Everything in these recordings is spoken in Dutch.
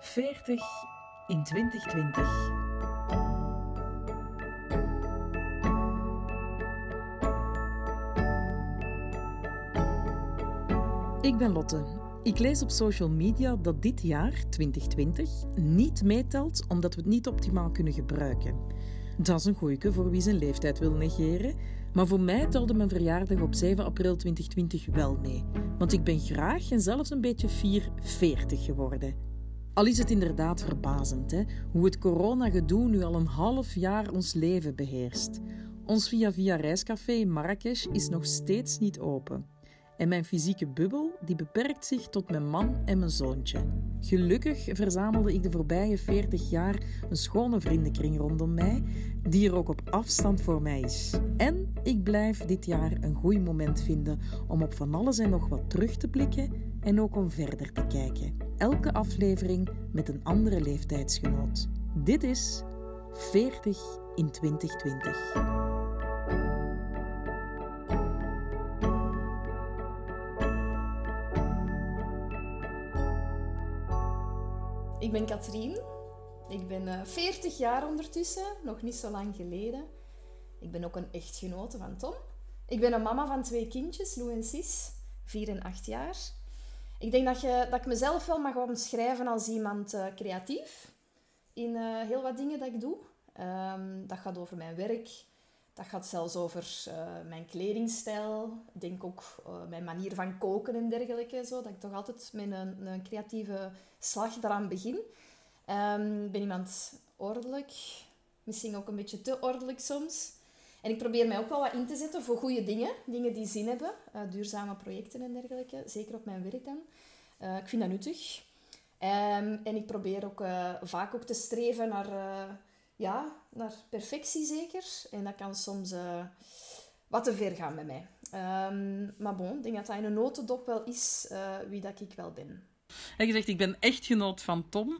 40 in 2020. Ik ben Lotte. Ik lees op social media dat dit jaar, 2020, niet meetelt omdat we het niet optimaal kunnen gebruiken. Dat is een goeie voor wie zijn leeftijd wil negeren. Maar voor mij telde mijn verjaardag op 7 april 2020 wel mee. Want ik ben graag en zelfs een beetje fier 40 geworden. Al is het inderdaad verbazend hè, hoe het coronagedoe nu al een half jaar ons leven beheerst. Ons Via Via reiscafé Marrakesh is nog steeds niet open. En mijn fysieke bubbel die beperkt zich tot mijn man en mijn zoontje. Gelukkig verzamelde ik de voorbije 40 jaar een schone vriendenkring rondom mij, die er ook op afstand voor mij is. En ik blijf dit jaar een goed moment vinden om op van alles en nog wat terug te blikken en ook om verder te kijken. Elke aflevering met een andere leeftijdsgenoot. Dit is 40 in 2020. Ik ben Katrien. Ik ben uh, 40 jaar ondertussen, nog niet zo lang geleden. Ik ben ook een echtgenote van Tom. Ik ben een mama van twee kindjes, Lou en Sis, 4 en 8 jaar. Ik denk dat, je, dat ik mezelf wel mag omschrijven als iemand uh, creatief in uh, heel wat dingen dat ik doe. Um, dat gaat over mijn werk, dat gaat zelfs over uh, mijn kledingstijl. Ik denk ook mijn manier van koken en dergelijke. Zo, dat ik toch altijd met een, een creatieve slag daaraan begin. Um, ik ben iemand ordelijk. Misschien ook een beetje te ordelijk soms. En ik probeer mij ook wel wat in te zetten voor goede dingen. Dingen die zin hebben. Uh, duurzame projecten en dergelijke. Zeker op mijn werk dan. ik vind dat nuttig. Um, en ik probeer ook vaak ook te streven naar ja, naar perfectie zeker. En dat kan soms wat te ver gaan met mij. Um, maar bon, ik denk dat dat in een notendop wel is wie dat ik wel ben. Je zegt, ik ben echtgenoot van Tom.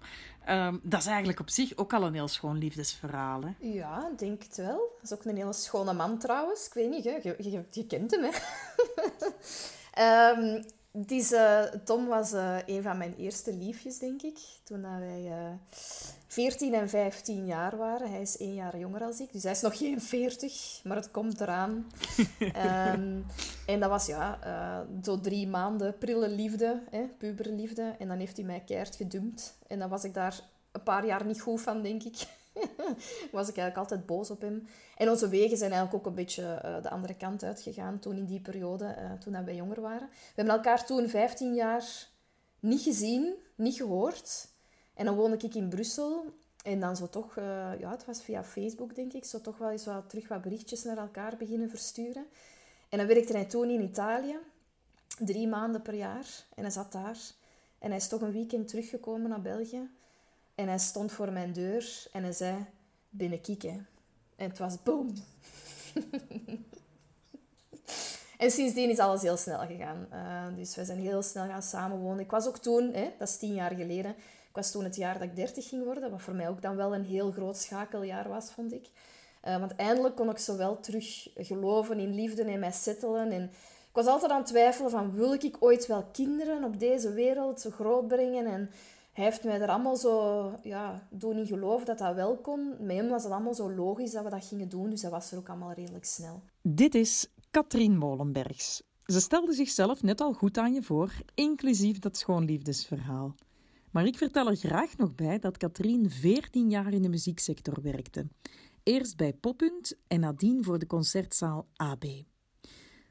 Um, dat is eigenlijk op zich ook al een heel schoon liefdesverhaal. Hè? Ja, denk het wel. Dat is ook een hele schone man trouwens. Ik weet niet, hè. Je, kent hem, hè. um, is, uh, Tom was uh, een van mijn eerste liefjes, denk ik. Toen dat wij uh, 14 en 15 jaar waren. Hij is één jaar jonger dan ik. Dus hij is nog geen 40, maar het komt eraan. um, en dat was ja, zo drie maanden prille liefde, hè, puberliefde. En dan heeft hij mij keihard gedumpt. En dan was ik daar een paar jaar niet goed van, denk ik. was ik eigenlijk altijd boos op hem. En onze wegen zijn eigenlijk ook een beetje uh, de andere kant uitgegaan toen in die periode, uh, toen wij jonger waren. We hebben elkaar toen 15 jaar niet gezien, niet gehoord. En dan woonde ik in Brussel. En dan zo toch, uh, ja, het was via Facebook denk ik, zo toch wel eens wat, terug wat berichtjes naar elkaar beginnen versturen. En dan werkte hij toen in Italië, drie maanden per jaar. En hij zat daar. En hij is toch een weekend teruggekomen naar België. En hij stond voor mijn deur en hij zei, binnen kieken. En het was boom. en sindsdien is alles heel snel gegaan. Uh, dus we zijn heel snel gaan samenwonen. Ik was ook toen, hè, dat is tien jaar geleden, ik was toen het jaar dat ik dertig ging worden, wat voor mij ook dan wel een heel groot schakeljaar was, vond ik. Uh, want eindelijk kon ik zo wel terug geloven in liefde en mij settelen. En ik was altijd aan het twijfelen van, wil ik ooit wel kinderen op deze wereld zo groot brengen? En hij heeft mij er allemaal zo ja, doen in geloven dat dat wel kon. Met hem was het allemaal zo logisch dat we dat gingen doen, dus dat was er ook allemaal redelijk snel. Dit is Katrien Molenbergs. Ze stelde zichzelf net al goed aan je voor, inclusief dat schoonliefdesverhaal. Maar ik vertel er graag nog bij dat Katrien 14 jaar in de muzieksector werkte. Eerst bij Poppunt en nadien voor de concertzaal AB.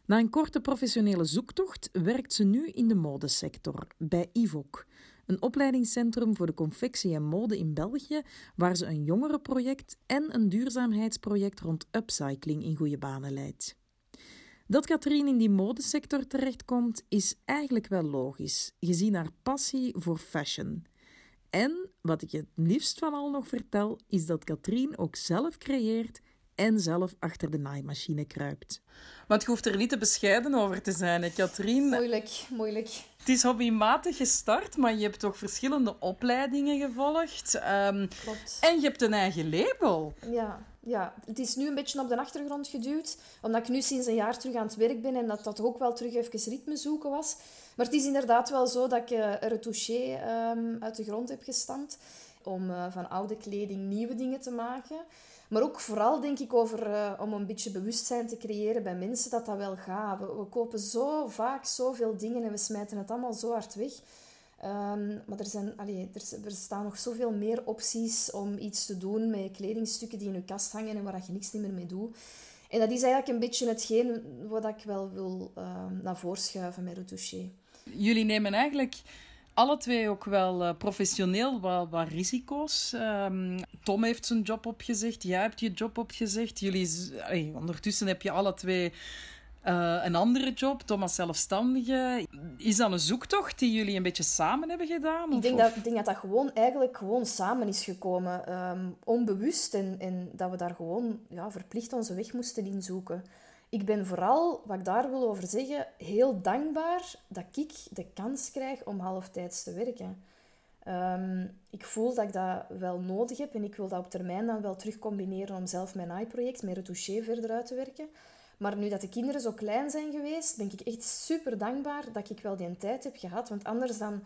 Na een korte professionele zoektocht werkt ze nu in de modesector, bij IVOC, een opleidingscentrum voor de confectie en mode in België, waar ze een jongerenproject en een duurzaamheidsproject rond upcycling in goede banen leidt. Dat Katrien in die modesector terechtkomt, is eigenlijk wel logisch, gezien haar passie voor fashion. En wat ik het liefst van al nog vertel, is dat Katrien ook zelf creëert en zelf achter de naaimachine kruipt. Maar je hoeft er niet te bescheiden over te zijn, Katrien. Moeilijk, moeilijk. Het is hobbymatig gestart, maar je hebt toch verschillende opleidingen gevolgd. Um, Klopt. En je hebt een eigen label. Ja, ja, het is nu een beetje op de achtergrond geduwd, omdat ik nu sinds een jaar terug aan het werk ben en dat dat ook wel terug even ritme zoeken was. Maar het is inderdaad wel zo dat ik uh, retouché um, uit de grond heb gestampt om uh, van oude kleding nieuwe dingen te maken. Maar ook vooral denk ik over uh, om een beetje bewustzijn te creëren bij mensen dat dat wel gaat. We, kopen zo vaak zoveel dingen en we smijten het allemaal zo hard weg. Um, maar er, zijn, allee, er, er, staan nog zoveel meer opties om iets te doen met kledingstukken die in je kast hangen en waar je niks meer mee doet. En dat is eigenlijk een beetje hetgeen wat ik wel wil uh, naar voren schuiven met Retouché. Jullie nemen eigenlijk alle twee ook wel uh, professioneel wat, wat risico's. Um, Tom heeft zijn job opgezegd, jij hebt je job opgezegd. Jullie, allee, ondertussen heb je alle twee uh, een andere job, Thomas zelfstandige. Is dat een zoektocht die jullie een beetje samen hebben gedaan? Ik denk, dat, ik denk dat dat gewoon eigenlijk gewoon samen is gekomen. Um, onbewust. En, en dat we daar gewoon ja, verplicht onze weg moesten inzoeken. Ik ben vooral, wat ik daar wil over zeggen, heel dankbaar dat ik de kans krijg om halftijds te werken. Um, ik voel dat ik dat wel nodig heb en ik wil dat op termijn dan wel terug combineren om zelf mijn AI-project, mijn retouché, verder uit te werken. Maar nu dat de kinderen zo klein zijn geweest, ben ik echt super dankbaar dat ik wel die tijd heb gehad. Want anders dan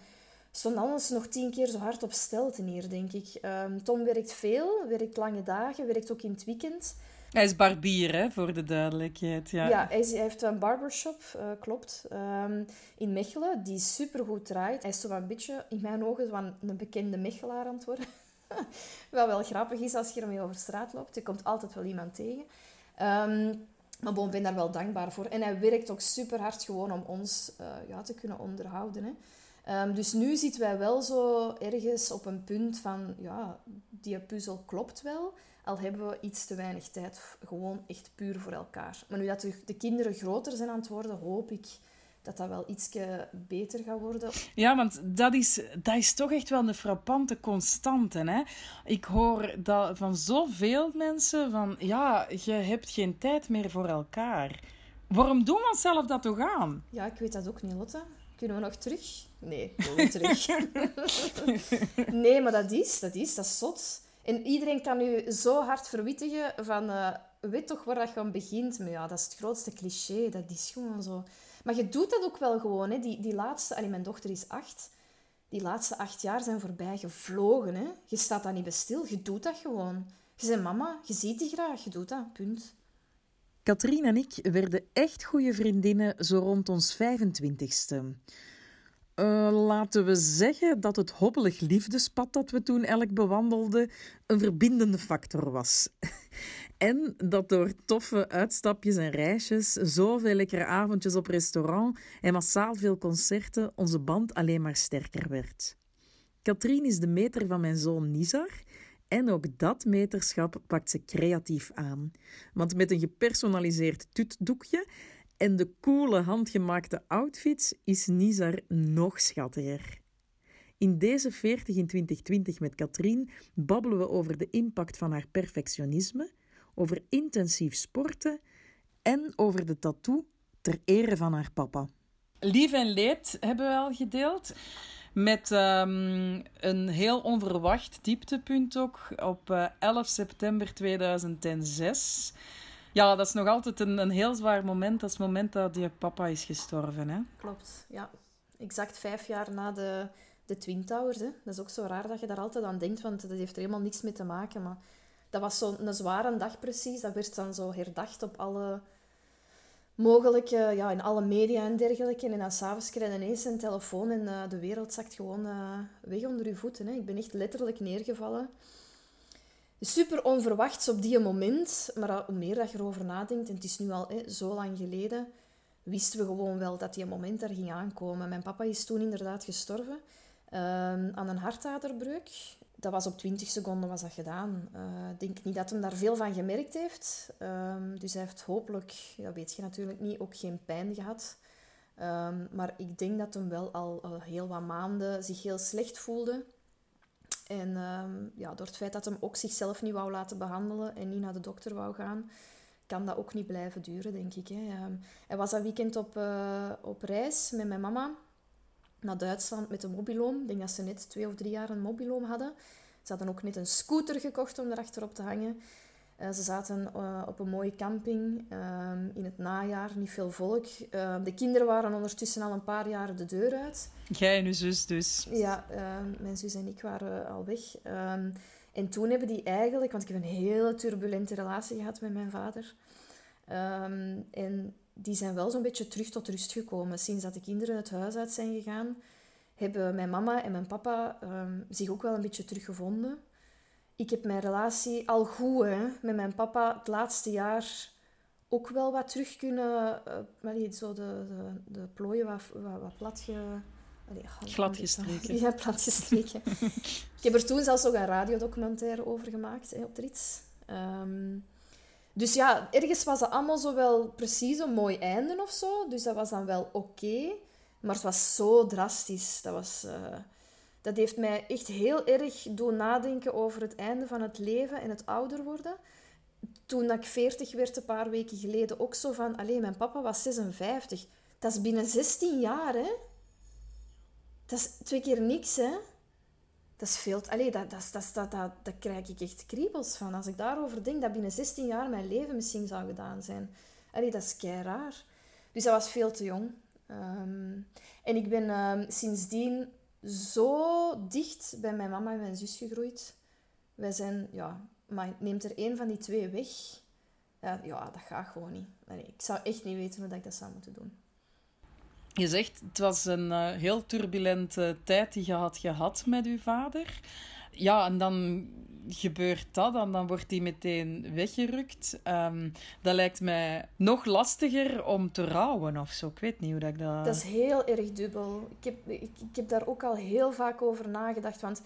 stond alles nog tien keer zo hard op stelten hier, denk ik. Um, Tom werkt veel, werkt lange dagen, werkt ook in het weekend. Hij is barbier, hè, voor de duidelijkheid. Ja, ja hij, heeft een barbershop, uh, klopt, um, in Mechelen, die supergoed draait. Hij is zo een beetje, in mijn ogen, zo een bekende Mechelaar aan worden. Wat wel grappig is als je ermee over straat loopt. Je komt altijd wel iemand tegen. Um, maar bon, ik ben daar wel dankbaar voor. En hij werkt ook super hard gewoon om ons uh, ja, te kunnen onderhouden. Hè. Um, dus nu zitten wij wel zo ergens op een punt van, ja, die puzzel klopt wel. Al hebben we iets te weinig tijd, gewoon echt puur voor elkaar. Maar nu dat de kinderen groter zijn aan het worden, hoop ik dat dat wel iets beter gaat worden. Ja, want dat is, dat is toch echt wel een frappante constante. Hè? Ik hoor dat van zoveel mensen van... Ja, je hebt geen tijd meer voor elkaar. Waarom doen we onszelf dat toch aan? Ja, ik weet dat ook niet, Lotte. Kunnen we nog terug? Nee, we terug. nee, maar dat is, dat is, dat is zot. En iedereen kan u zo hard verwittigen van... Uh, weet toch waar dat aan begint? Maar ja, dat is het grootste cliché. Dat is gewoon zo... Maar je doet dat ook wel gewoon. Hè. Die, die laatste... Allee, mijn dochter is acht. Die laatste acht jaar zijn voorbij gevlogen. Hè. Je staat daar niet bij stil. Je doet dat gewoon. Je bent mama. Je ziet die graag. Je doet dat. Punt. Katrien en ik werden echt goede vriendinnen zo rond ons 25ste. Uh, laten we zeggen dat het hobbelig liefdespad dat we toen elk bewandelden een verbindende factor was. en dat door toffe uitstapjes en reisjes, zoveel lekkere avondjes op restaurant en massaal veel concerten onze band alleen maar sterker werd. Katrien is de meter van mijn zoon Nizar en ook dat meterschap pakt ze creatief aan. Want met een gepersonaliseerd tutdoekje en de coole handgemaakte outfits is Nizar nog schattiger. In deze 40 in 2020 met Katrien babbelen we over de impact van haar perfectionisme, over intensief sporten en over de tattoo ter ere van haar papa. Lief en leed hebben we al gedeeld. Met um, een heel onverwacht dieptepunt ook op 11 eh, september 2006. Ja, dat is nog altijd een, een heel zwaar moment. Dat is het moment dat je papa is gestorven. Hè? Klopt, ja. Exact vijf jaar na de, de Twin Towers. Hè. Dat is ook zo raar dat je daar altijd aan denkt, want dat heeft er helemaal niks mee te maken. Maar dat was zo'n zware dag precies. Dat werd dan zo herdacht op alle mogelijke, ja, in alle media en dergelijke. En dan s'avonds krijg ineens een telefoon en uh, de wereld zakt gewoon uh, weg onder je voeten. Hè. Ik ben echt letterlijk neergevallen super onverwachts op die moment. Maar hoe meer dat je erover nadenkt, en het is nu al hè, zo lang geleden, wisten we gewoon wel dat die moment daar ging aankomen. Mijn papa is toen inderdaad gestorven ehm, aan een hartaderbreuk. Dat was op 20 seconden was dat gedaan. Eh, ik denk niet dat hij daar veel van gemerkt heeft. Ehm, dus hij heeft hopelijk, dat weet je natuurlijk niet, ook geen pijn gehad. Ehm, maar ik denk dat hij wel al heel wat maanden zich heel slecht voelde. En um, ja, door het feit dat hem ook zichzelf niet wou laten behandelen en niet naar de dokter wou gaan, kan dat ook niet blijven duren, denk ik. Hè. Um, hij was dat weekend op, uh, op reis met mijn mama naar Duitsland met een mobiloom. Ik denk dat ze net twee of drie jaar een mobiloom hadden. Ze hadden ook net een scooter gekocht om erachterop te hangen. Eh, ze zaten eh, op een mooie camping ehm, in het najaar, niet veel volk. Ehm, de kinderen waren ondertussen al een paar jaar de deur uit. Jij en je zus dus? Ja, mijn zus en ik waren al weg. en toen hebben die eigenlijk, want ik heb een hele turbulente relatie gehad met mijn vader. en die zijn wel zo'n beetje terug tot rust gekomen. Sinds dat de kinderen het huis uit zijn gegaan, hebben mijn mama en mijn papa zich ook wel een beetje teruggevonden ik heb mijn relatie al goed hè, met mijn papa het laatste jaar ook wel wat terug kunnen... Uh, zo de, de, de plooien wat, wat, wat plat ge... Allee, Glad gestreken. Ja, plat gestreken. ik heb er toen zelfs ook een radiodocumentaire over gemaakt hè, op Trits. Um, dus ja, ergens was dat allemaal zo wel precies een mooi einde of zo. Dus dat was dan wel oké. maar het was zo drastisch. Dat was... Uh, dat heeft mij echt heel erg doen nadenken over het einde van het leven en het ouder worden. Toen ik 40 werd, een paar weken geleden, ook zo van... Alleen, mijn papa was 56. Dat is binnen 16 jaar, hè? Dat is twee keer niks, hè? Dat is veel... Allee, dat, dat, dat, dat, dat, daar krijg ik echt kriebels van. Als ik daarover denk, dat binnen 16 jaar mijn leven misschien zou gedaan zijn. Allee, dat is kei raar. Dus dat was veel te jong. Ehm, en ik ben um, sindsdien zo dicht bij mijn mama en mijn zus gegroeid. Wij zijn, ja, maar neemt er één van die twee weg, ja, ja dat gaat gewoon niet. Nee, ik zou echt niet weten hoe ik dat zou moeten doen. Je zegt, het was een uh, heel turbulente tijd die je had gehad met uw vader. Ja, en dan gebeurt dat en dan wordt die meteen weggerukt. Um, dat lijkt mij nog lastiger om te rouwen of zo. Ik weet niet hoe dat ik dat... Dat is heel erg dubbel. Ik heb, ik, ik heb daar ook al heel vaak over nagedacht, want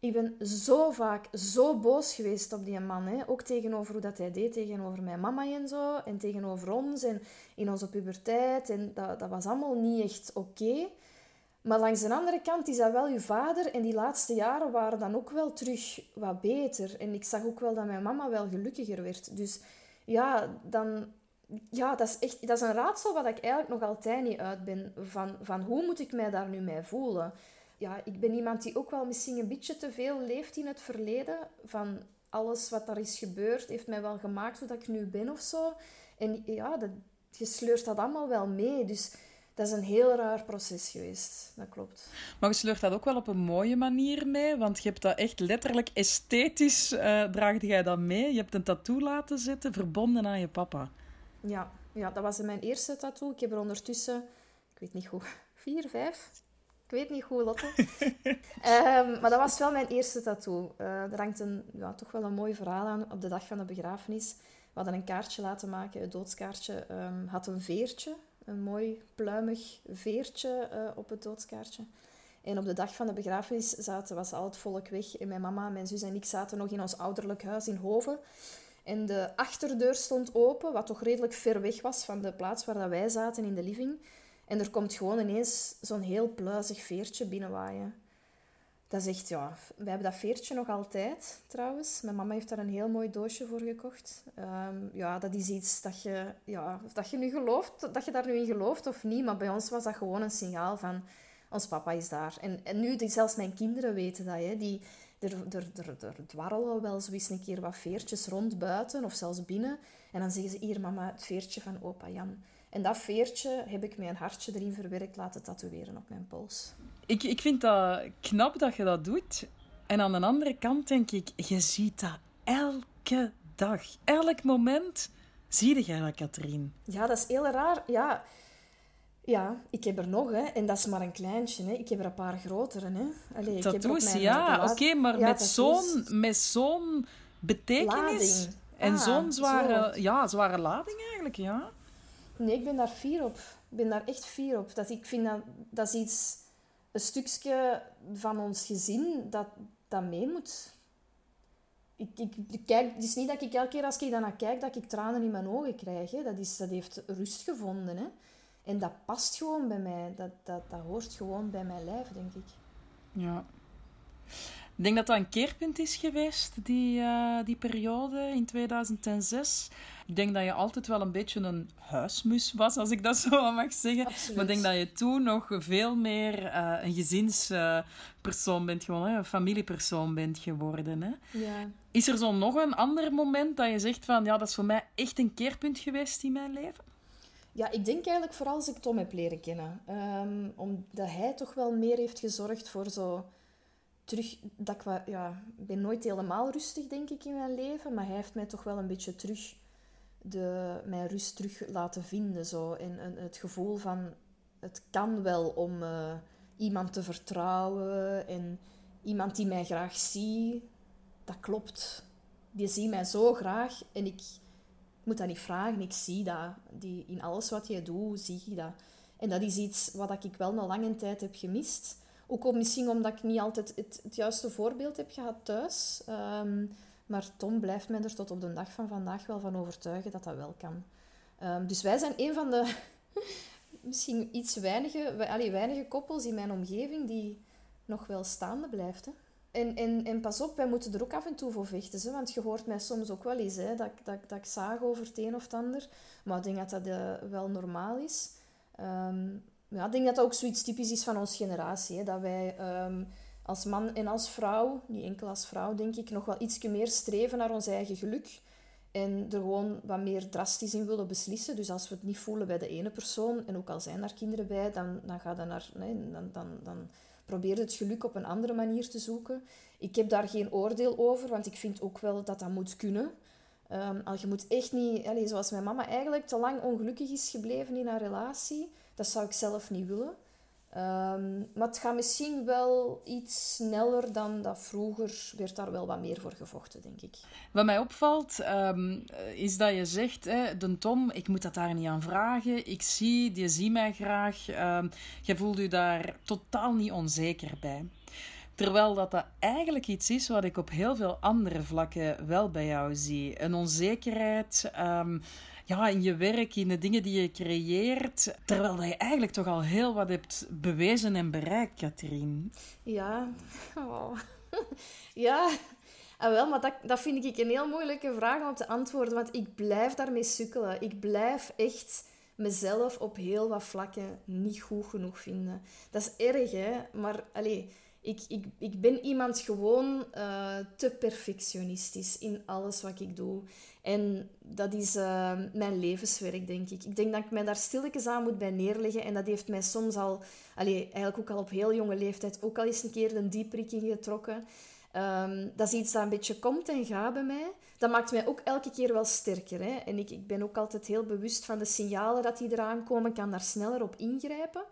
ik ben zo vaak zo boos geweest op die man. Hè. Ook tegenover hoe dat hij deed tegenover mijn mama en zo. En tegenover ons en in onze puberteit. En dat, dat was allemaal niet echt oké. Maar langs de andere kant is dat wel uw vader. En die laatste jaren waren dan ook wel terug wat beter. En ik zag ook wel dat mijn mama wel gelukkiger werd. Dus ja, dan... Ja, dat is echt dat is een raadsel wat ik eigenlijk nog altijd niet uit ben. Van, van hoe moet ik mij daar nu mee voelen? Ja, ik ben iemand die ook wel misschien een beetje te veel leeft in het verleden. Van alles wat er is gebeurd heeft mij wel gemaakt zodat ik nu ben of zo. En ja, dat, je sleurt dat allemaal wel mee. Dus dat is een heel raar proces geweest. Dat klopt. Maar je sleurt dat ook wel op een mooie manier mee, want je hebt dat echt letterlijk esthetisch uh, draagde jij dat mee. Je hebt een tattoo laten zitten, verbonden aan je papa. Ja, ja dat was mijn eerste tattoo. Ik heb er ondertussen, ik weet niet hoe, vier, vijf? Ik weet niet hoe, Lotte. um, maar dat was wel mijn eerste tattoo. Uh, er hangt een, ja, toch wel een mooi verhaal aan op de dag van de begrafenis. We hadden een kaartje laten maken, het doodskaartje um, had een veertje een mooi pluimig veertje uh, op het doodskaartje. En op de dag van de begrafenis zaten, was al het volk weg. En mijn mama, mijn zus en ik zaten nog in ons ouderlijk huis in Hoven. En de achterdeur stond open, wat toch redelijk ver weg was van de plaats waar dat wij zaten in de living. En er komt gewoon ineens zo'n heel pluizig veertje binnenwaaien. Dat echt, ja... Wij hebben dat veertje nog altijd, trouwens. Mijn mama heeft daar een heel mooi doosje voor gekocht. Ehm, ja, dat is iets dat je... Ja, dat je nu gelooft, dat je daar nu in gelooft of niet. Maar bij ons was dat gewoon een signaal van... Ons papa is daar. En, en nu, zelfs mijn kinderen weten dat, hè. Die, er, er, er, dwarrelen wel zo eens een keer wat veertjes rond buiten of zelfs binnen. En dan zeggen ze, hier mama, het veertje van opa Jan. En dat veertje heb ik een hartje erin verwerkt laten tatoeëren op mijn pols. Ik, ik vind dat knap dat je dat doet. En aan de andere kant denk ik, je ziet dat elke dag. Elk moment zie je dat, Katrien. Ja, dat is heel raar. Ja, ja, ik heb er nog, hè. En dat is maar een kleintje, hè. Ik heb er een paar grotere, hè. Allee, tattoos, ja. Oké, maar met zo'n met zo'n betekenis... En ah, zo'n zware, ja, zware lading eigenlijk, ja. Nee, ik ben daar fier op. Ik ben daar echt fier op. Dat ik vind dat, dat is iets een stukje van ons gezin dat, dat mee moet. Ik, ik, kijk, het is niet dat ik elke keer als ik daarnaar kijk, dat ik tranen in mijn ogen krijg. Hè. Dat, is, dat heeft rust gevonden. Hè. En dat past gewoon bij mij. Dat, dat, dat hoort gewoon bij mijn lijf, denk ik. Ja. Ik denk dat dat een keerpunt is geweest, die, uh, die periode in 2006. Ik denk dat je altijd wel een beetje een huismus was, als ik dat zo mag zeggen. Absoluut. Maar ik denk dat je toen nog veel meer uh, een gezinspersoon uh, bent geworden, een familiepersoon bent geworden. Hè? Ja. Is er zo nog een ander moment dat je zegt van, ja, dat is voor mij echt een keerpunt geweest in mijn leven? Ja, ik denk eigenlijk vooral als ik Tom heb leren kennen. Um, omdat hij toch wel meer heeft gezorgd voor zo terug... Dat ik, ja, ben nooit helemaal rustig, denk ik, in mijn leven. Maar hij heeft mij toch wel een beetje terug... De, mijn rust terug laten vinden. Zo. En, en het gevoel van... Het kan wel om uh, iemand te vertrouwen. En iemand die mij graag ziet. Dat klopt. Die ziet mij zo graag. En ik moet dat niet vragen. Ik zie dat. Die, in alles wat jij doet, zie ik dat. En dat is iets wat ik wel een lange tijd heb gemist. Ook misschien omdat ik niet altijd het, juiste voorbeeld heb gehad thuis. Um, maar Tom blijft mij er tot op de dag van vandaag wel van overtuigen dat dat wel kan. Um, dus wij zijn een van de misschien iets weinige, allee, weinige koppels in mijn omgeving die nog wel staande blijft. En, en, en pas op, wij moeten er ook af en toe voor vechten. Hè? Want je hoort mij soms ook wel eens hè, dat, dat, dat ik zaag over het een of het ander. Maar ik denk dat dat uh, wel normaal is. Um, ja, ik denk dat dat ook zoiets typisch is van onze generatie. Hè? Dat wij um, als man en als vrouw, niet enkel als vrouw denk ik, nog wel iets meer streven naar ons eigen geluk. En er gewoon wat meer drastisch in willen beslissen. Dus als we het niet voelen bij de ene persoon, en ook al zijn er kinderen bij, dan, dan gaat dat naar... Nee, dan, dan, dan, probeer het geluk op een andere manier te zoeken. Ik heb daar geen oordeel over, want ik vind ook wel dat dat moet kunnen. Um, je moet echt niet, allez, zoals mijn mama eigenlijk te lang ongelukkig is gebleven in haar relatie, dat zou ik zelf niet willen. Um, maar het gaat misschien wel iets sneller dan dat vroeger werd daar wel wat meer voor gevochten, denk ik. Wat mij opvalt, um, is dat je zegt, hè, de Tom, ik moet dat daar niet aan vragen. Ik zie, je ziet mij graag. Um, je voelt je daar totaal niet onzeker bij. Terwijl dat, dat eigenlijk iets is wat ik op heel veel andere vlakken wel bij jou zie. Een onzekerheid ja, in je werk, in de dingen die je creëert. Terwijl je eigenlijk toch al heel wat hebt bewezen en bereikt, Katrien. Ja, ja. Ah, wel, maar dat, dat vind ik een heel moeilijke vraag om te antwoorden. Want ik blijf daarmee sukkelen. Ik blijf echt mezelf op heel wat vlakken niet goed genoeg vinden. Dat is erg, hè. Maar, allee ik, ik, ik ben iemand gewoon uh, te perfectionistisch in alles wat ik doe. En dat is uh, mijn levenswerk, denk ik. Ik denk dat ik mij daar stilletjes aan moet bij neerleggen. En dat heeft mij soms al, allee, eigenlijk ook al op heel jonge leeftijd, ook al eens een keer een dieprikking getrokken. Um, dat is iets dat een beetje komt en gaat bij mij. Dat maakt mij ook elke keer wel sterker. Hè? En ik, ik ben ook altijd heel bewust van de signalen dat die eraan komen. Ik kan daar sneller op ingrijpen.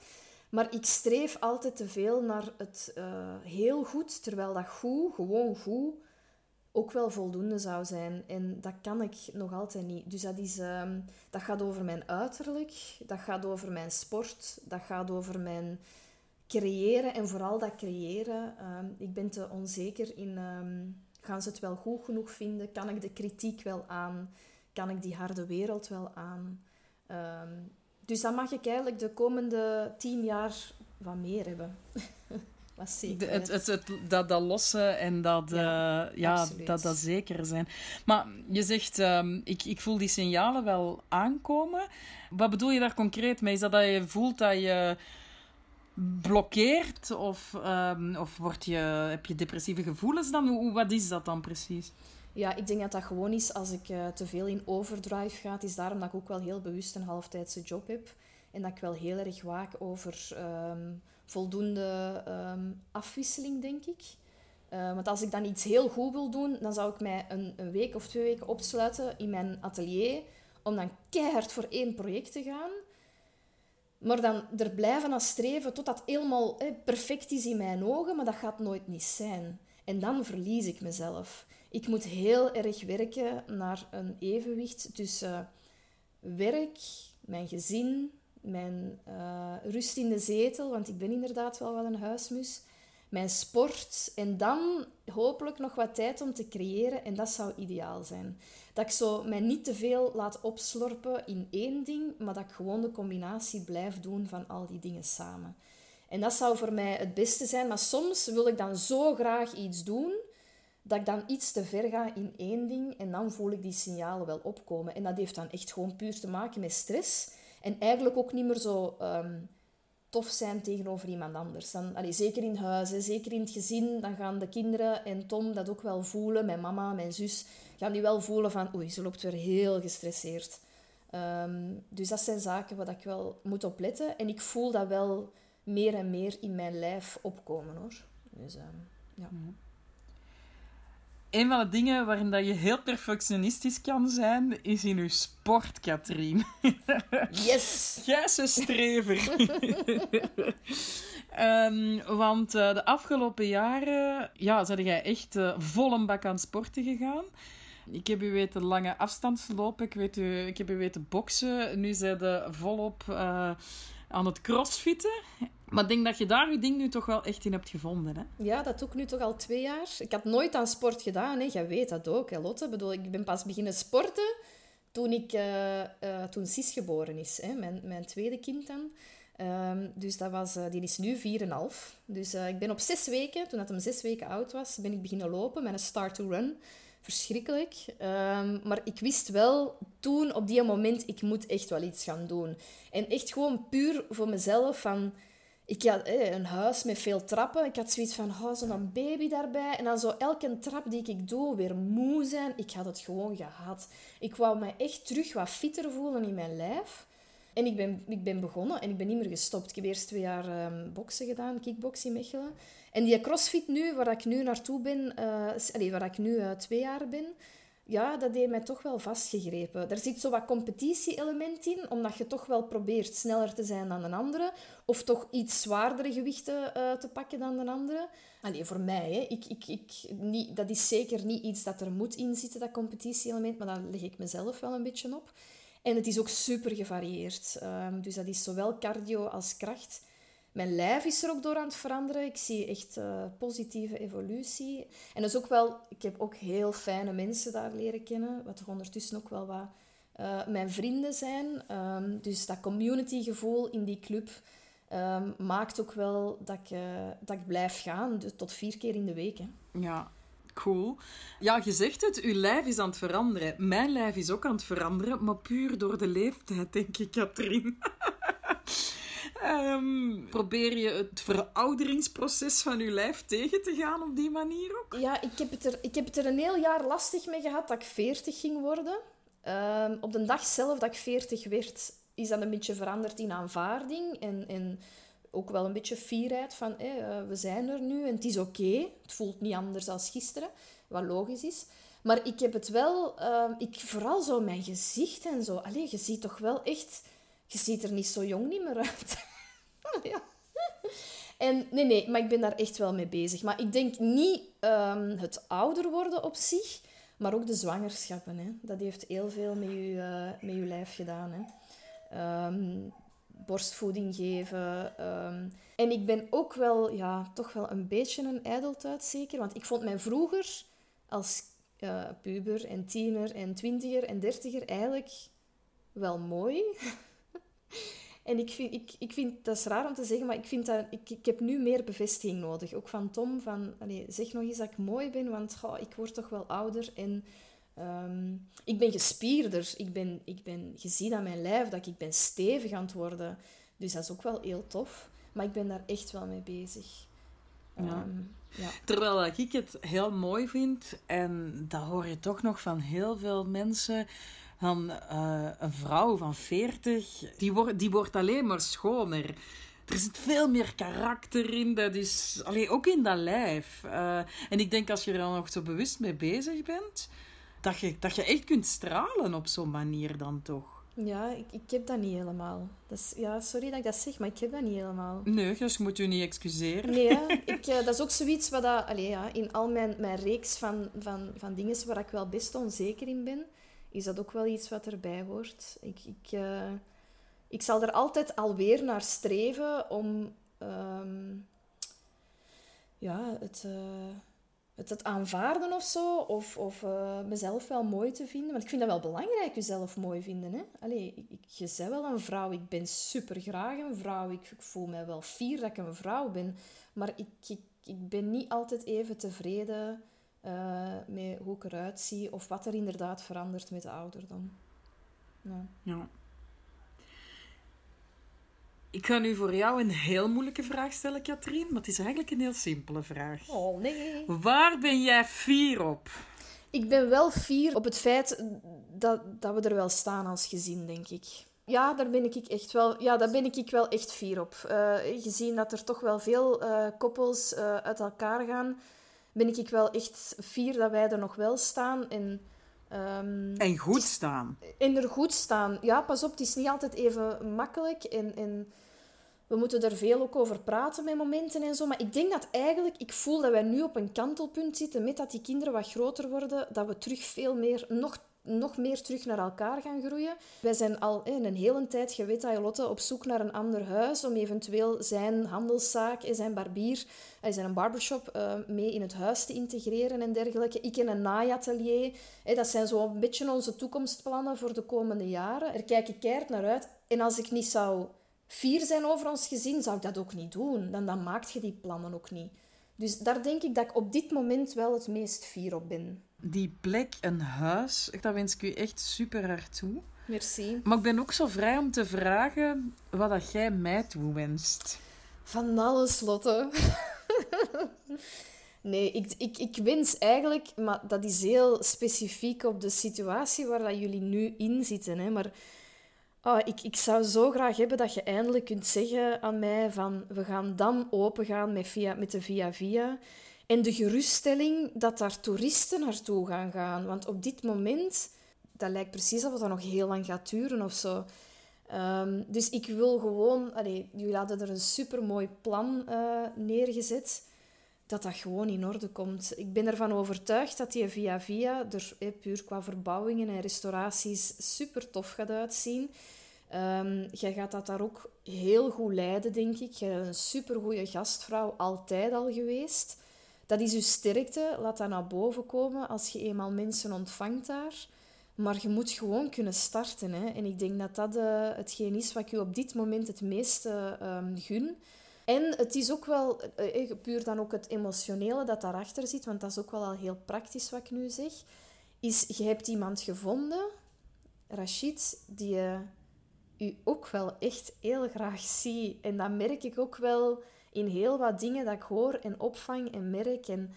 Maar ik streef altijd te veel naar het uh, heel goed, terwijl dat goed, gewoon goed, ook wel voldoende zou zijn. En dat kan ik nog altijd niet. Dus dat, is, uh, dat gaat over mijn uiterlijk, dat gaat over mijn sport, dat gaat over mijn creëren en vooral dat creëren. Uh, ik ben te onzeker in, um, gaan ze het wel goed genoeg vinden? Kan ik de kritiek wel aan? Kan ik die harde wereld wel aan? Dus dan mag ik eigenlijk de komende tien jaar wat meer hebben. wat zeker. Het, het, het, dat, dat lossen en dat, ja, uh, ja dat, dat zeker zijn. Maar je zegt, um, ik, ik voel die signalen wel aankomen. Wat bedoel je daar concreet mee? Is dat dat je voelt dat je blokkeert? Of, um, of word je, heb je depressieve gevoelens dan? Hoe, wat is dat dan precies? Ja, ik denk dat dat gewoon is als ik uh, te veel in overdrive ga. Het is daarom dat ik ook wel heel bewust een halftijdse job heb. En dat ik wel heel erg waak over um, voldoende um, afwisseling, denk ik. Uh, want als ik dan iets heel goed wil doen, dan zou ik mij een, een week of twee weken opsluiten in mijn atelier om dan keihard voor één project te gaan. Maar dan er blijven aan streven tot dat helemaal eh, perfect is in mijn ogen, maar dat gaat nooit niet zijn. En dan verlies ik mezelf. Ik moet heel erg werken naar een evenwicht tussen werk, mijn gezin, mijn uh, rust in de zetel, want ik ben inderdaad wel wel een huismus, mijn sport en dan hopelijk nog wat tijd om te creëren en dat zou ideaal zijn. Dat ik zo mij niet te veel laat opslorpen in één ding, maar dat ik gewoon de combinatie blijf doen van al die dingen samen. En dat zou voor mij het beste zijn. Maar soms wil ik dan zo graag iets doen dat ik dan iets te ver ga in één ding en dan voel ik die signalen wel opkomen. En dat heeft dan echt gewoon puur te maken met stress. En eigenlijk ook niet meer zo ehm, tof zijn tegenover iemand anders. Dan, allee, zeker in huis, zeker in het gezin, dan gaan de kinderen en Tom dat ook wel voelen. Mijn mama, mijn zus, gaan die wel voelen van oei, ze loopt weer heel gestresseerd. Ehm, dus dat zijn zaken waar ik wel moet opletten. En ik voel dat wel meer en meer in mijn lijf opkomen hoor. Dus ehm, ja. Een van de dingen waarin dat je heel perfectionistisch kan zijn, is in je sport, Katrien. Yes! Gijse strever. um, want uh, de afgelopen jaren ja, zijn jij echt uh, vol een bak aan sporten gegaan. Ik heb u weten lange afstandslopen, ik, weet u, ik heb u weten boksen. Nu zijn ze volop uh, aan het crossfitten. Maar ik denk dat je daar je ding nu toch wel echt in hebt gevonden. Hè? Ja, dat doe ik nu toch al twee jaar. Ik had nooit aan sport gedaan. Hè. Jij weet dat ook, hè. Ik, bedoel, ik ben pas beginnen sporten toen, ik, uh, uh, toen Sis geboren is. Hè. Mijn, mijn tweede kind dan. Um, dus dat was, uh, die is nu 4,5. Dus ik ben op zes weken, toen dat hem zes weken oud was, ben ik beginnen lopen met een start to run. Verschrikkelijk. Um, maar ik wist wel toen, op die moment, ik moet echt wel iets gaan doen. En echt gewoon puur voor mezelf van ik had een huis met veel trappen. Ik had zoiets van, oh, zo'n baby daarbij. En dan zo elke trap die ik doe, weer moe zijn. Ik had het gewoon gehad. Ik wou me echt terug wat fitter voelen in mijn lijf. En ik ben, ik ben begonnen en ik ben niet meer gestopt. Ik heb eerst twee jaar um, boksen gedaan, kickboksen in Mechelen. En die crossfit nu, waar ik nu naartoe ben, uh, waar ik nu uh, twee jaar ben, ja, dat heeft mij toch wel vastgegrepen. Er zit zo wat competitie-element in, omdat je toch wel probeert sneller te zijn dan een andere. Of toch iets zwaardere gewichten uh, te pakken dan de andere. Allee, voor mij, hè. Ik, ik, ik, niet, dat is zeker niet iets dat er moet in zitten, dat competitie-element. Maar daar leg ik mezelf wel een beetje op. En het is ook super gevarieerd. Um, dus dat is zowel cardio als kracht. Mijn lijf is er ook door aan het veranderen. Ik zie echt uh, positieve evolutie. En dat is ook wel... Ik heb ook heel fijne mensen daar leren kennen. Wat toch ondertussen ook wel wat uh, mijn vrienden zijn. Um, dus dat communitygevoel in die club um, maakt ook wel dat ik, uh, dat ik blijf gaan. Dus tot vier keer in de week. Hè. Ja, Cool. Ja, je zegt het, uw lijf is aan het veranderen. Mijn lijf is ook aan het veranderen, maar puur door de leeftijd, denk ik, Katrien. Um, probeer je het verouderingsproces van je lijf tegen te gaan op die manier ook? Ja, ik heb het er, ik heb het er een heel jaar lastig mee gehad dat ik 40 ging worden. Um, op de dag zelf dat ik 40 werd, is dat een beetje veranderd in aanvaarding. En, en ook wel een beetje fierheid van uh, we zijn er nu en het is oké. Het voelt niet anders dan gisteren, wat logisch is. Maar ik heb het wel, uh, ik, vooral zo mijn gezicht en zo. Allee, je ziet toch wel echt, je ziet er niet zo jong niet meer uit. ja. En nee, nee, maar ik ben daar echt wel mee bezig. Maar ik denk niet um, het ouder worden op zich, maar ook de zwangerschappen. Hè. Dat heeft heel veel met je, uh, met je lijf gedaan. Hè. Um, borstvoeding geven. Um, en ik ben ook wel, ja, toch wel een beetje een ijdeltuit zeker. Want ik vond mij vroeger als uh, puber en tiener en twintiger en dertiger eigenlijk wel mooi. En ik vind, ik, ik vind, dat is raar om te zeggen, maar ik, vind dat, ik, ik heb nu meer bevestiging nodig. Ook van Tom, van allez, zeg nog eens dat ik mooi ben, want ik word toch wel ouder en um, ik ben gespierder. Ik ben, ik ben, je ziet aan mijn lijf dat ik ben stevig aan het worden. Dus dat is ook wel heel tof. Maar ik ben daar echt wel mee bezig. Ja. Um, ja. Terwijl ik het heel mooi vind, en dat hoor je toch nog van heel veel mensen dan uh, een vrouw van 40, die, wordt die wordt alleen maar schoner. Er zit veel meer karakter in, dat is allee, ook in dat lijf. Uh, en ik denk als je er dan nog zo bewust mee bezig bent, dat je, dat je echt kunt stralen op zo'n manier dan toch. Ja, ik, ik heb dat niet helemaal. Dat is, ja, sorry dat ik dat zeg, maar ik heb dat niet helemaal. Nee, dus je moet je niet excuseren. Nee, ik, uh, dat is ook zoiets wat dat, allee, ja, in al mijn, mijn reeks van, van, van dingen waar ik wel best onzeker in ben, is dat ook wel iets wat erbij hoort. Ik, ik, uh, ik zal er altijd alweer naar streven om um, ja, het, uh, het, het aanvaarden of zo, of, of uh, mezelf wel mooi te vinden. Want ik vind dat wel belangrijk, jezelf mooi vinden. Hè? Allee, ik, je bent wel een vrouw, ik ben super graag een vrouw. Ik, ik, voel me wel fier dat ik een vrouw ben. Maar ik, ik, ik ben niet altijd even tevreden uh, met hoe ik eruit zie of wat er inderdaad verandert met de ouderdom. Ja. ja. Ik ga nu voor jou een heel moeilijke vraag stellen, Katrien, maar het is eigenlijk een heel simpele vraag. Oh nee. Waar ben jij fier op? Ik ben wel fier op het feit dat, dat we er wel staan als gezin, denk ik. Ja, daar ben ik echt wel, ja, daar ben ik wel echt fier op. Uh, gezien dat er toch wel veel uh, koppels uh, uit elkaar gaan, ben ik wel echt fier dat wij er nog wel staan. En, um, en goed staan. En er goed staan. Ja, pas op, het is niet altijd even makkelijk. En, en we moeten er veel ook over praten met momenten en zo. Maar ik denk dat eigenlijk, ik voel dat wij nu op een kantelpunt zitten met dat die kinderen wat groter worden, dat we terug veel meer, nog nog meer terug naar elkaar gaan groeien. Wij zijn al in een hele tijd, je weet dat, Lotte, op zoek naar een ander huis om eventueel zijn handelszaak, zijn barbier, zijn barbershop uh, mee in het huis te integreren en dergelijke. Ik in een naaiatelier. Dat zijn zo een beetje onze toekomstplannen voor de komende jaren. Er kijk ik keihard naar uit. En als ik niet zou fier zijn over ons gezin, zou ik dat ook niet doen. Dan, dan maakt je die plannen ook niet. Dus daar denk ik dat ik op dit moment wel het meest fier op ben. Die plek, een huis, dat wens ik u echt super hard toe. Merci. Maar ik ben ook zo vrij om te vragen wat dat jij mij toewenst. Van alles, Lotte. nee, ik, ik, ik wens eigenlijk, maar dat is heel specifiek op de situatie waar dat jullie nu in zitten. Hè, maar Oh, ik, ik zou zo graag hebben dat je eindelijk kunt zeggen aan mij van we gaan dan opengaan met, via, met de Via Via. En de geruststelling dat daar toeristen naartoe gaan gaan. Want op dit moment, dat lijkt precies alsof dat nog heel lang gaat duren of zo. Um, dus ik wil gewoon... Allee, jullie hadden er een supermooi plan uh, neergezet dat dat gewoon in orde komt. Ik ben ervan overtuigd dat die Via Via er eh, puur qua verbouwingen en restauraties super tof gaat uitzien. Um, jij gaat dat daar ook heel goed leiden, denk ik. Je bent een supergoeie gastvrouw, altijd al geweest. Dat is je sterkte, laat dat naar boven komen als je eenmaal mensen ontvangt daar. Maar je moet gewoon kunnen starten. Hè? En ik denk dat dat uh, hetgeen is wat ik je op dit moment het meeste um, gun. En het is ook wel, eh, eh, puur dan ook het emotionele dat daarachter zit, want dat is ook wel al heel praktisch wat ik nu zeg, is je hebt iemand gevonden, Rachid, die uh, u ook wel echt heel graag ziet. En dat merk ik ook wel in heel wat dingen dat ik hoor en opvang en merk. En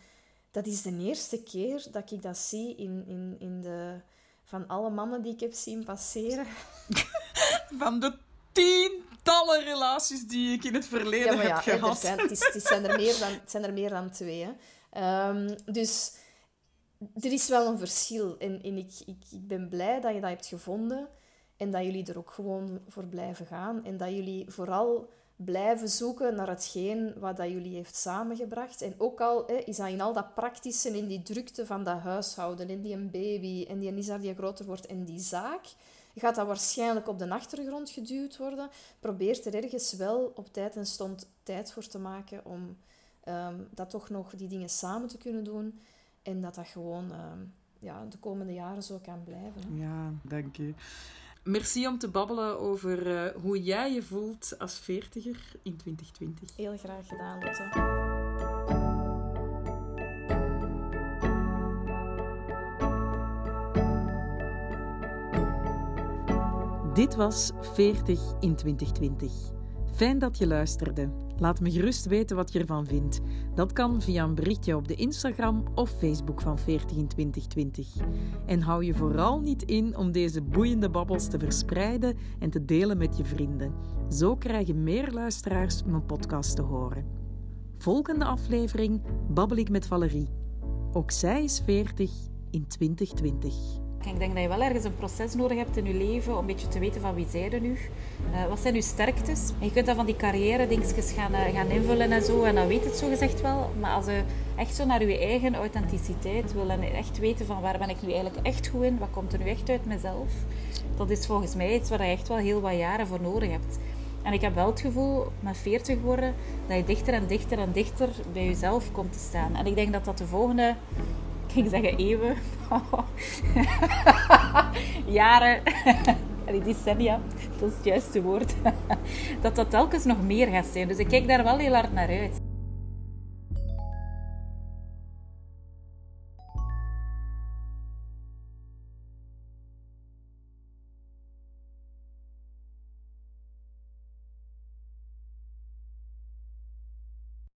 dat is de eerste keer dat ik dat zie in, in, in de, van alle mannen die ik heb zien passeren. Van de tientallen relaties die ik in het verleden heb gehad. Zijn, het, is, het, zijn er meer dan, het zijn er meer dan twee. Um, dus er is wel een verschil. En, en ik, ik, ik ben blij dat je dat hebt gevonden. En dat jullie er ook gewoon voor blijven gaan. En dat jullie vooral blijven zoeken naar hetgeen wat dat jullie heeft samengebracht. En ook al hè, is dat in al dat praktische, in die drukte van dat huishouden, en die baby, en die Nisa die groter wordt, en die zaak gaat dat waarschijnlijk op de achtergrond geduwd worden. Probeert er ergens wel op tijd en stond tijd voor te maken om um, dat toch nog die dingen samen te kunnen doen. En dat dat gewoon um, ja, de komende jaren zo kan blijven. Ja, dank je. Merci om te babbelen over uh, hoe jij je voelt als veertiger in 2020. Heel graag gedaan, Lotte. Dit was 40 in 2020. Fijn dat je luisterde. Laat me gerust weten wat je ervan vindt. Dat kan via een berichtje op de Instagram of Facebook van 40 in 2020. En hou je vooral niet in om deze boeiende babbels te verspreiden en te delen met je vrienden. Zo krijgen meer luisteraars mijn podcast te horen. Volgende aflevering babbel ik met Valerie. Ook zij is 40 in 2020. Ik denk dat je wel ergens een proces nodig hebt in je leven om een beetje te weten van wie zij er nu. Uh, wat zijn je sterktes? En je kunt dan van die carrière dingetjes gaan, uh, gaan invullen en zo. En dan weet het zo gezegd wel. Maar als je echt zo naar je eigen authenticiteit wil en echt weten van waar ben ik nu eigenlijk echt goed in, wat komt er nu echt uit mezelf, dat is volgens mij iets waar je echt wel heel wat jaren voor nodig hebt. En ik heb wel het gevoel, met 40 worden, dat je dichter en dichter en dichter bij jezelf komt te staan. En ik denk dat dat de volgende, ik zeggen eeuwen, jaren, die decennia, dat is het juiste woord, dat dat telkens nog meer gaat zijn. Dus ik kijk daar wel heel hard naar uit.